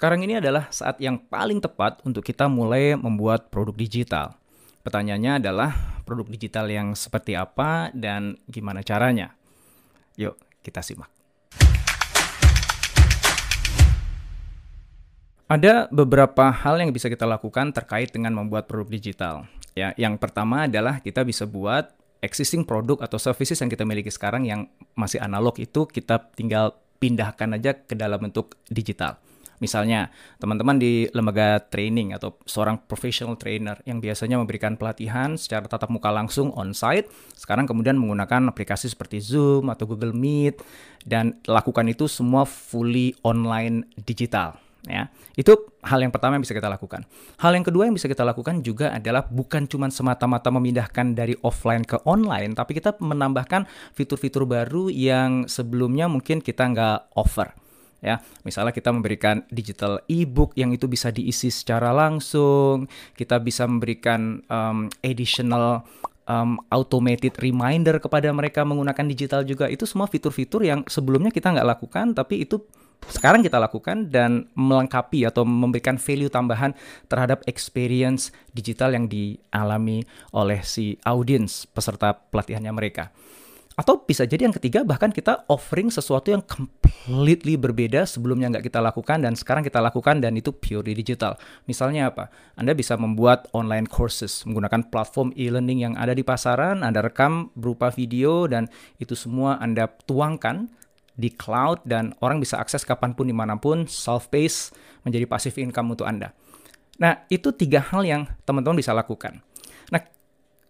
Sekarang ini adalah saat yang paling tepat untuk kita mulai membuat produk digital. Pertanyaannya adalah produk digital yang seperti apa dan gimana caranya? Yuk, kita simak. Ada beberapa hal yang bisa kita lakukan terkait dengan membuat produk digital. Ya, yang pertama adalah kita bisa buat existing produk atau services yang kita miliki sekarang yang masih analog itu kita tinggal pindahkan aja ke dalam bentuk digital. Misalnya, teman-teman di lembaga training atau seorang professional trainer yang biasanya memberikan pelatihan secara tatap muka langsung on-site, sekarang kemudian menggunakan aplikasi seperti Zoom atau Google Meet, dan lakukan itu semua fully online digital. Ya, itu hal yang pertama yang bisa kita lakukan. Hal yang kedua yang bisa kita lakukan juga adalah bukan cuma semata-mata memindahkan dari offline ke online, tapi kita menambahkan fitur-fitur baru yang sebelumnya mungkin kita nggak offer ya. Misalnya kita memberikan digital e-book yang itu bisa diisi secara langsung, kita bisa memberikan um, additional um, automated reminder kepada mereka menggunakan digital juga. Itu semua fitur-fitur yang sebelumnya kita nggak lakukan, tapi itu sekarang kita lakukan dan melengkapi atau memberikan value tambahan terhadap experience digital yang dialami oleh si audience peserta pelatihannya mereka. Atau bisa jadi yang ketiga bahkan kita offering sesuatu yang completely berbeda sebelumnya nggak kita lakukan dan sekarang kita lakukan dan itu purely digital. Misalnya apa? Anda bisa membuat online courses menggunakan platform e-learning yang ada di pasaran, Anda rekam berupa video dan itu semua Anda tuangkan di cloud dan orang bisa akses kapan pun di mana pun, self-paced, menjadi passive income untuk Anda. Nah, itu tiga hal yang teman-teman bisa lakukan. Nah,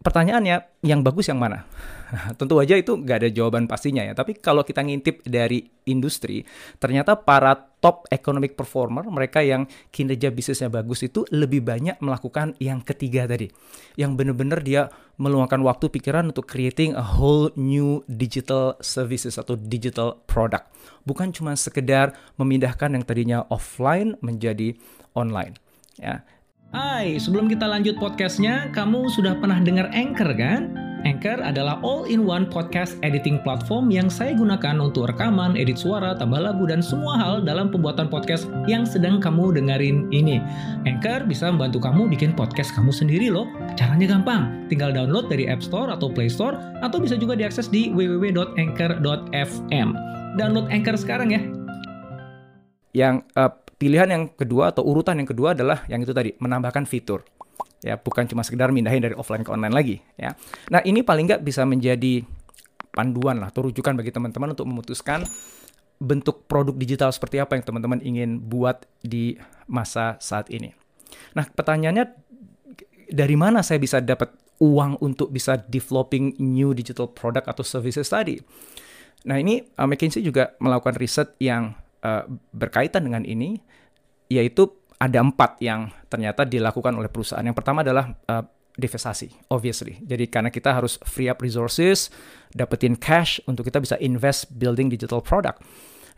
pertanyaannya yang bagus yang mana? Tentu aja itu nggak ada jawaban pastinya ya. Tapi kalau kita ngintip dari industri, ternyata para top economic performer, mereka yang kinerja bisnisnya bagus itu lebih banyak melakukan yang ketiga tadi. Yang benar-benar dia meluangkan waktu pikiran untuk creating a whole new digital services atau digital product. Bukan cuma sekedar memindahkan yang tadinya offline menjadi online. Ya, Hai, sebelum kita lanjut podcastnya, kamu sudah pernah dengar Anchor kan? Anchor adalah all-in-one podcast editing platform yang saya gunakan untuk rekaman, edit suara, tambah lagu, dan semua hal dalam pembuatan podcast yang sedang kamu dengerin ini. Anchor bisa membantu kamu bikin podcast kamu sendiri loh. Caranya gampang, tinggal download dari App Store atau Play Store, atau bisa juga diakses di www.anchor.fm. Download Anchor sekarang ya. Yang uh, pilihan yang kedua atau urutan yang kedua adalah yang itu tadi menambahkan fitur. Ya bukan cuma sekedar mindahin dari offline ke online lagi ya. Nah ini paling nggak bisa menjadi panduan lah atau rujukan bagi teman-teman untuk memutuskan bentuk produk digital seperti apa yang teman-teman ingin buat di masa saat ini. Nah pertanyaannya dari mana saya bisa dapat uang untuk bisa developing new digital product atau services tadi? Nah ini uh, McKinsey juga melakukan riset yang uh, berkaitan dengan ini, yaitu ada empat yang ternyata dilakukan oleh perusahaan. Yang pertama adalah uh, divestasi, obviously. Jadi karena kita harus free up resources, dapetin cash untuk kita bisa invest building digital product.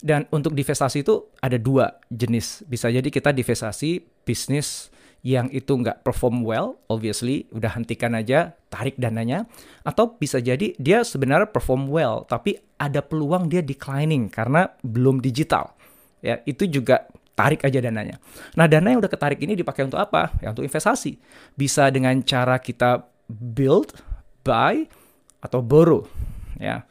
Dan untuk divestasi itu ada dua jenis. Bisa jadi kita divestasi bisnis yang itu nggak perform well, obviously udah hentikan aja, tarik dananya. Atau bisa jadi dia sebenarnya perform well, tapi ada peluang dia declining karena belum digital. Ya, itu juga tarik aja dananya. Nah, dana yang udah ketarik ini dipakai untuk apa? Ya, untuk investasi. Bisa dengan cara kita build, buy, atau borrow. Ya,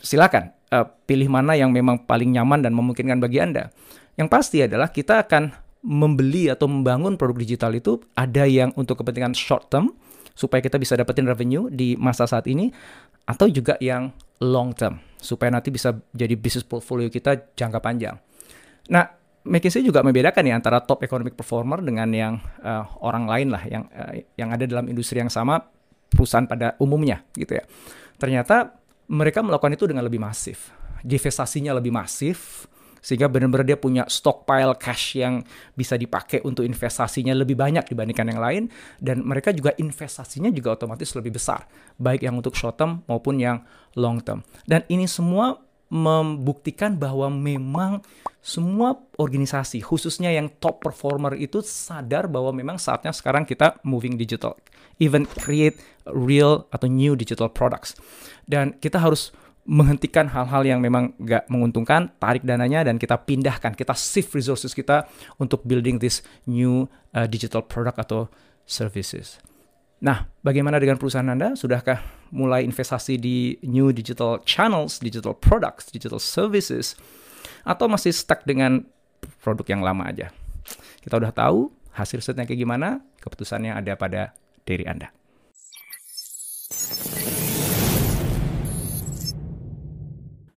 silakan uh, pilih mana yang memang paling nyaman dan memungkinkan bagi Anda. Yang pasti adalah kita akan membeli atau membangun produk digital itu ada yang untuk kepentingan short term supaya kita bisa dapetin revenue di masa saat ini atau juga yang long term supaya nanti bisa jadi bisnis portfolio kita jangka panjang. Nah, McKinsey juga membedakan ya antara top economic performer dengan yang uh, orang lain lah yang uh, yang ada dalam industri yang sama perusahaan pada umumnya gitu ya. Ternyata mereka melakukan itu dengan lebih masif. Divestasinya lebih masif, sehingga benar-benar dia punya stockpile cash yang bisa dipakai untuk investasinya lebih banyak dibandingkan yang lain. Dan mereka juga investasinya juga otomatis lebih besar. Baik yang untuk short term maupun yang long term. Dan ini semua membuktikan bahwa memang semua organisasi khususnya yang top performer itu sadar bahwa memang saatnya sekarang kita moving digital. Even create real atau new digital products. Dan kita harus menghentikan hal-hal yang memang nggak menguntungkan, tarik dananya dan kita pindahkan, kita shift resources kita untuk building this new uh, digital product atau services. Nah, bagaimana dengan perusahaan Anda? Sudahkah mulai investasi di new digital channels, digital products, digital services, atau masih stuck dengan produk yang lama aja? Kita udah tahu hasil risetnya kayak gimana, keputusannya ada pada diri Anda.